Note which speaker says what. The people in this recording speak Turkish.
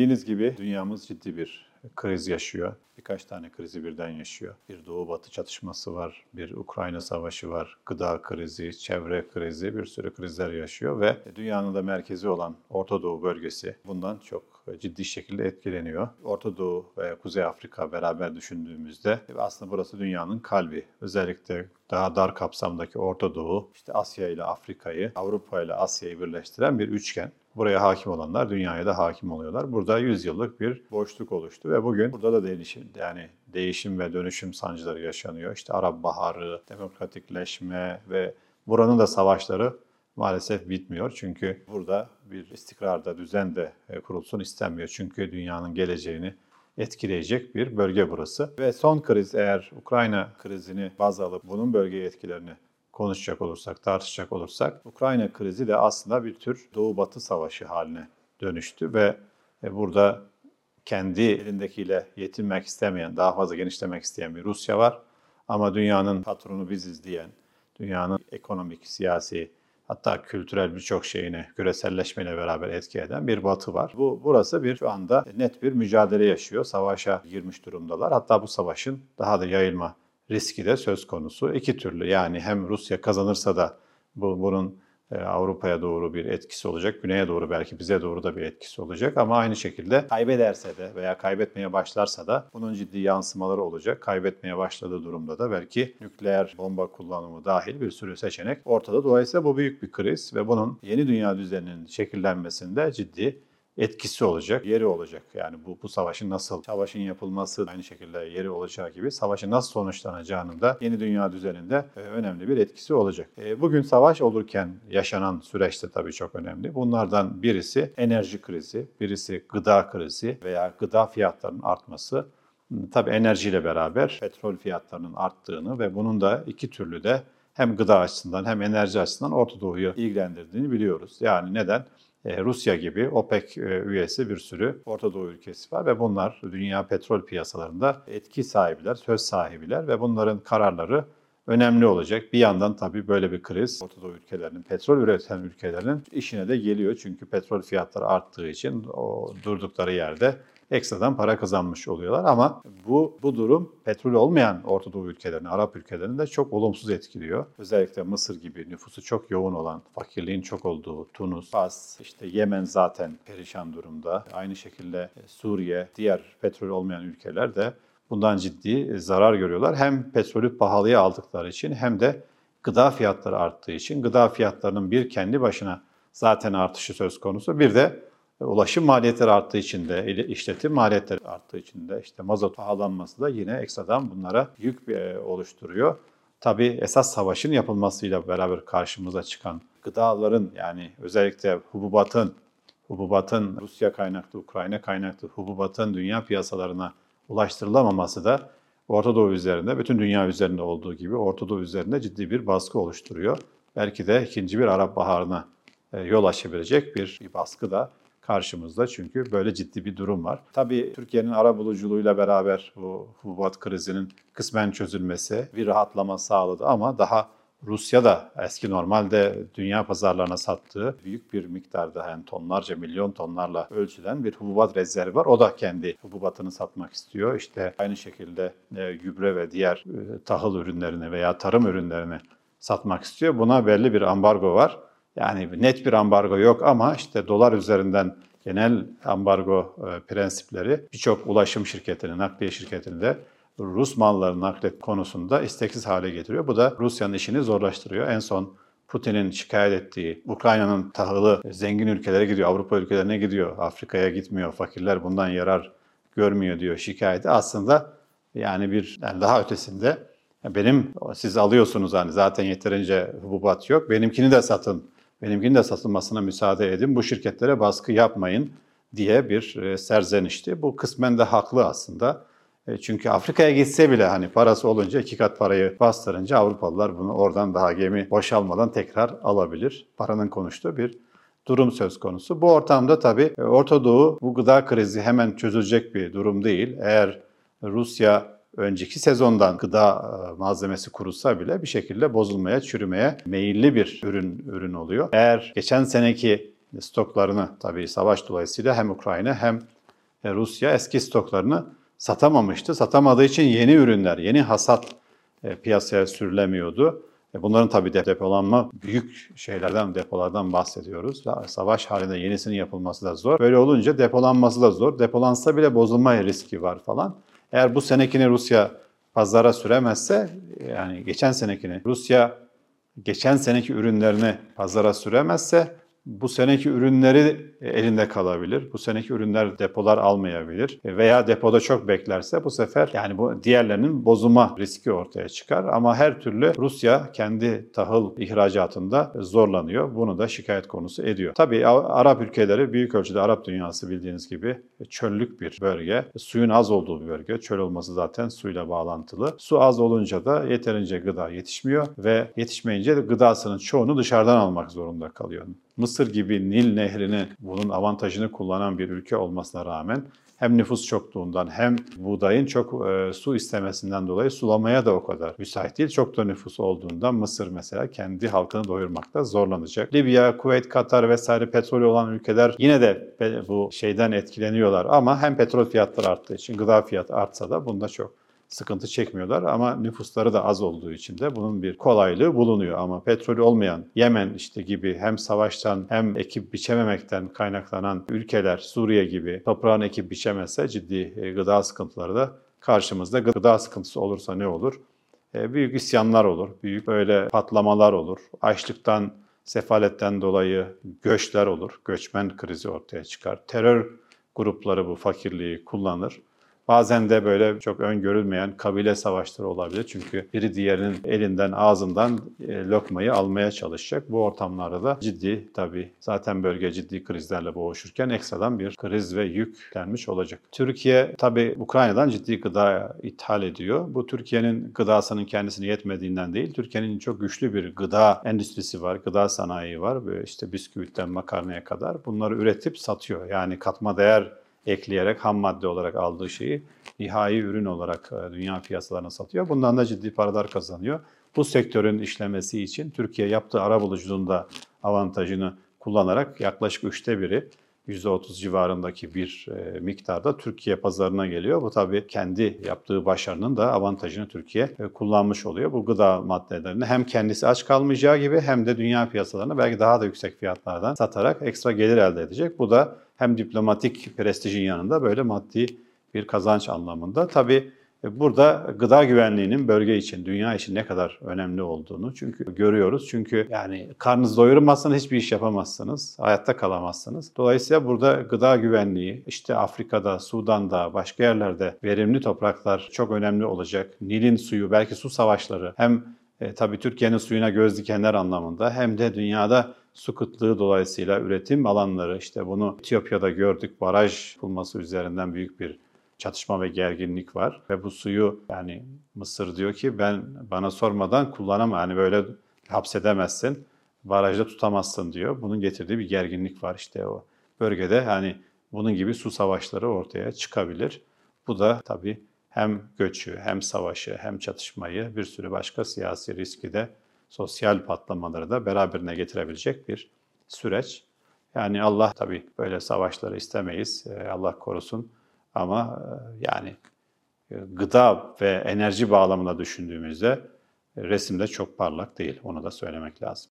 Speaker 1: Bildiğiniz gibi dünyamız ciddi bir kriz yaşıyor. Birkaç tane krizi birden yaşıyor. Bir Doğu-Batı çatışması var, bir Ukrayna savaşı var, gıda krizi, çevre krizi, bir sürü krizler yaşıyor ve dünyanın da merkezi olan Orta Doğu bölgesi bundan çok ciddi şekilde etkileniyor. Orta Doğu ve Kuzey Afrika beraber düşündüğümüzde aslında burası dünyanın kalbi. Özellikle daha dar kapsamdaki Orta Doğu, işte Asya ile Afrika'yı, Avrupa ile Asya'yı birleştiren bir üçgen. Buraya hakim olanlar dünyaya da hakim oluyorlar. Burada 100 yıllık bir boşluk oluştu ve bugün burada da değişim yani değişim ve dönüşüm sancıları yaşanıyor. İşte Arap Baharı, demokratikleşme ve buranın da savaşları maalesef bitmiyor. Çünkü burada bir istikrarda, düzen de e, kurulsun istenmiyor. Çünkü dünyanın geleceğini etkileyecek bir bölge burası. Ve son kriz eğer Ukrayna krizini baz alıp bunun bölgeye etkilerini konuşacak olursak, tartışacak olursak Ukrayna krizi de aslında bir tür Doğu-Batı savaşı haline dönüştü ve e, burada kendi elindekiyle yetinmek istemeyen, daha fazla genişlemek isteyen bir Rusya var. Ama dünyanın patronu biziz diyen, dünyanın ekonomik, siyasi, hatta kültürel birçok şeyini küreselleşmeyle beraber etki eden bir batı var. Bu burası bir şu anda net bir mücadele yaşıyor. Savaşa girmiş durumdalar. Hatta bu savaşın daha da yayılma riski de söz konusu. İki türlü yani hem Rusya kazanırsa da bu bunun e, Avrupa'ya doğru bir etkisi olacak. Güney'e doğru belki bize doğru da bir etkisi olacak. Ama aynı şekilde kaybederse de veya kaybetmeye başlarsa da bunun ciddi yansımaları olacak. Kaybetmeye başladığı durumda da belki nükleer bomba kullanımı dahil bir sürü seçenek ortada. Dolayısıyla bu büyük bir kriz ve bunun yeni dünya düzeninin şekillenmesinde ciddi etkisi olacak, yeri olacak. Yani bu, bu savaşın nasıl, savaşın yapılması aynı şekilde yeri olacağı gibi savaşın nasıl sonuçlanacağının da yeni dünya düzeninde e, önemli bir etkisi olacak. E, bugün savaş olurken yaşanan süreçte tabii çok önemli. Bunlardan birisi enerji krizi, birisi gıda krizi veya gıda fiyatlarının artması. Tabii enerjiyle beraber petrol fiyatlarının arttığını ve bunun da iki türlü de hem gıda açısından hem enerji açısından Orta Doğu'yu ilgilendirdiğini biliyoruz. Yani neden? E, Rusya gibi OPEC e, üyesi bir sürü Orta Doğu ülkesi var ve bunlar dünya petrol piyasalarında etki sahibiler, söz sahibiler ve bunların kararları önemli olacak. Bir yandan tabii böyle bir kriz Orta Doğu ülkelerinin, petrol üreten ülkelerinin işine de geliyor. Çünkü petrol fiyatları arttığı için o durdukları yerde ekstradan para kazanmış oluyorlar. Ama bu bu durum petrol olmayan Orta Doğu ülkelerini, Arap ülkelerini de çok olumsuz etkiliyor. Özellikle Mısır gibi nüfusu çok yoğun olan, fakirliğin çok olduğu Tunus, Fas, işte Yemen zaten perişan durumda. Aynı şekilde Suriye, diğer petrol olmayan ülkeler de bundan ciddi zarar görüyorlar. Hem petrolü pahalıya aldıkları için hem de gıda fiyatları arttığı için gıda fiyatlarının bir kendi başına zaten artışı söz konusu. Bir de ulaşım maliyetleri arttığı için de, işletim maliyetleri arttığı için de işte mazot pahalanması da yine ekstradan bunlara yük e, oluşturuyor. Tabii esas savaşın yapılmasıyla beraber karşımıza çıkan gıdaların yani özellikle hububatın, hububatın Rusya kaynaklı, Ukrayna kaynaklı hububatın dünya piyasalarına ulaştırılamaması da Orta Doğu üzerinde, bütün dünya üzerinde olduğu gibi Orta Doğu üzerinde ciddi bir baskı oluşturuyor. Belki de ikinci bir Arap Baharı'na e, yol açabilecek bir baskı da karşımızda çünkü böyle ciddi bir durum var. Tabii Türkiye'nin ara buluculuğuyla beraber bu hububat krizinin kısmen çözülmesi bir rahatlama sağladı ama daha Rusya da eski normalde dünya pazarlarına sattığı büyük bir miktarda yani tonlarca milyon tonlarla ölçülen bir hububat rezervi var. O da kendi hububatını satmak istiyor. İşte aynı şekilde e, gübre ve diğer e, tahıl ürünlerini veya tarım ürünlerini satmak istiyor. Buna belli bir ambargo var. Yani net bir ambargo yok ama işte dolar üzerinden genel ambargo e, prensipleri birçok ulaşım şirketini, nakliye şirketini de Rus malları naklet konusunda isteksiz hale getiriyor. Bu da Rusya'nın işini zorlaştırıyor. En son Putin'in şikayet ettiği Ukrayna'nın tahılı zengin ülkelere gidiyor, Avrupa ülkelerine gidiyor, Afrika'ya gitmiyor, fakirler bundan yarar görmüyor diyor şikayeti. Aslında yani bir yani daha ötesinde benim siz alıyorsunuz hani zaten yeterince hububat yok. Benimkini de satın benimkinin de satılmasına müsaade edin, bu şirketlere baskı yapmayın diye bir e, serzenişti. Bu kısmen de haklı aslında. E, çünkü Afrika'ya gitse bile hani parası olunca iki kat parayı bastırınca Avrupalılar bunu oradan daha gemi boşalmadan tekrar alabilir. Paranın konuştuğu bir durum söz konusu. Bu ortamda tabii e, Orta Doğu bu gıda krizi hemen çözülecek bir durum değil. Eğer Rusya önceki sezondan gıda e, malzemesi kurulsa bile bir şekilde bozulmaya, çürümeye meyilli bir ürün ürün oluyor. Eğer geçen seneki stoklarını tabii savaş dolayısıyla hem Ukrayna hem e, Rusya eski stoklarını satamamıştı. Satamadığı için yeni ürünler, yeni hasat e, piyasaya sürülemiyordu. Bunların tabii de- depolanma büyük şeylerden, depolardan bahsediyoruz. Savaş halinde yenisinin yapılması da zor. Böyle olunca depolanması da zor. Depolansa bile bozulma riski var falan. Eğer bu senekini Rusya pazara süremezse, yani geçen senekini Rusya geçen seneki ürünlerini pazara süremezse bu seneki ürünleri elinde kalabilir. Bu seneki ürünler depolar almayabilir veya depoda çok beklerse bu sefer yani bu diğerlerinin bozulma riski ortaya çıkar. Ama her türlü Rusya kendi tahıl ihracatında zorlanıyor. Bunu da şikayet konusu ediyor. Tabii Arap ülkeleri büyük ölçüde Arap dünyası bildiğiniz gibi çöllük bir bölge. Suyun az olduğu bir bölge. Çöl olması zaten suyla bağlantılı. Su az olunca da yeterince gıda yetişmiyor ve yetişmeyince de gıdasının çoğunu dışarıdan almak zorunda kalıyor. Mısır gibi Nil Nehri'ni bunun avantajını kullanan bir ülke olmasına rağmen hem nüfus çokluğundan hem buğdayın çok e, su istemesinden dolayı sulamaya da o kadar müsait değil. Çok da nüfus olduğundan Mısır mesela kendi halkını doyurmakta zorlanacak. Libya, Kuveyt, Katar vesaire petrolü olan ülkeler yine de bu şeyden etkileniyorlar ama hem petrol fiyatları arttığı için gıda fiyatı artsa da bunda çok sıkıntı çekmiyorlar ama nüfusları da az olduğu için de bunun bir kolaylığı bulunuyor. Ama petrolü olmayan Yemen işte gibi hem savaştan hem ekip biçememekten kaynaklanan ülkeler Suriye gibi toprağını ekip biçemezse ciddi e, gıda sıkıntıları da karşımızda. Gıda sıkıntısı olursa ne olur? E, Büyük isyanlar olur, büyük böyle patlamalar olur. Açlıktan, sefaletten dolayı göçler olur, göçmen krizi ortaya çıkar. Terör grupları bu fakirliği kullanır. Bazen de böyle çok öngörülmeyen kabile savaşları olabilir. Çünkü biri diğerinin elinden, ağzından e, lokmayı almaya çalışacak. Bu ortamlarda da ciddi tabii zaten bölge ciddi krizlerle boğuşurken ekstradan bir kriz ve yüklenmiş olacak. Türkiye tabii Ukrayna'dan ciddi gıda ithal ediyor. Bu Türkiye'nin gıdasının kendisine yetmediğinden değil. Türkiye'nin çok güçlü bir gıda endüstrisi var, gıda sanayi var. Böyle işte bisküvitten makarnaya kadar bunları üretip satıyor. Yani katma değer ekleyerek ham madde olarak aldığı şeyi nihai ürün olarak e, dünya piyasalarına satıyor. Bundan da ciddi paralar kazanıyor. Bu sektörün işlemesi için Türkiye yaptığı arabuluculuğunda avantajını kullanarak yaklaşık üçte biri %30 civarındaki bir e, miktarda Türkiye pazarına geliyor. Bu tabii kendi yaptığı başarının da avantajını Türkiye e, kullanmış oluyor. Bu gıda maddelerini hem kendisi aç kalmayacağı gibi hem de dünya piyasalarına belki daha da yüksek fiyatlardan satarak ekstra gelir elde edecek. Bu da hem diplomatik prestijin yanında böyle maddi bir kazanç anlamında. Tabii burada gıda güvenliğinin bölge için, dünya için ne kadar önemli olduğunu çünkü görüyoruz. Çünkü yani karnınızı doyurmazsanız hiçbir iş yapamazsınız, hayatta kalamazsınız. Dolayısıyla burada gıda güvenliği işte Afrika'da, Sudan'da, başka yerlerde verimli topraklar çok önemli olacak. Nil'in suyu, belki su savaşları hem e, tabii Türkiye'nin suyuna göz dikenler anlamında hem de dünyada su kıtlığı dolayısıyla üretim alanları işte bunu Etiyopya'da gördük baraj bulması üzerinden büyük bir çatışma ve gerginlik var ve bu suyu yani Mısır diyor ki ben bana sormadan kullanamam yani böyle hapsedemezsin barajda tutamazsın diyor. Bunun getirdiği bir gerginlik var işte o bölgede hani bunun gibi su savaşları ortaya çıkabilir. Bu da tabii hem göçü hem savaşı hem çatışmayı bir sürü başka siyasi riski de sosyal patlamaları da beraberine getirebilecek bir süreç. Yani Allah tabii böyle savaşları istemeyiz. Ee, Allah korusun. Ama e, yani e, gıda ve enerji bağlamında düşündüğümüzde resimde çok parlak değil. Onu da söylemek lazım.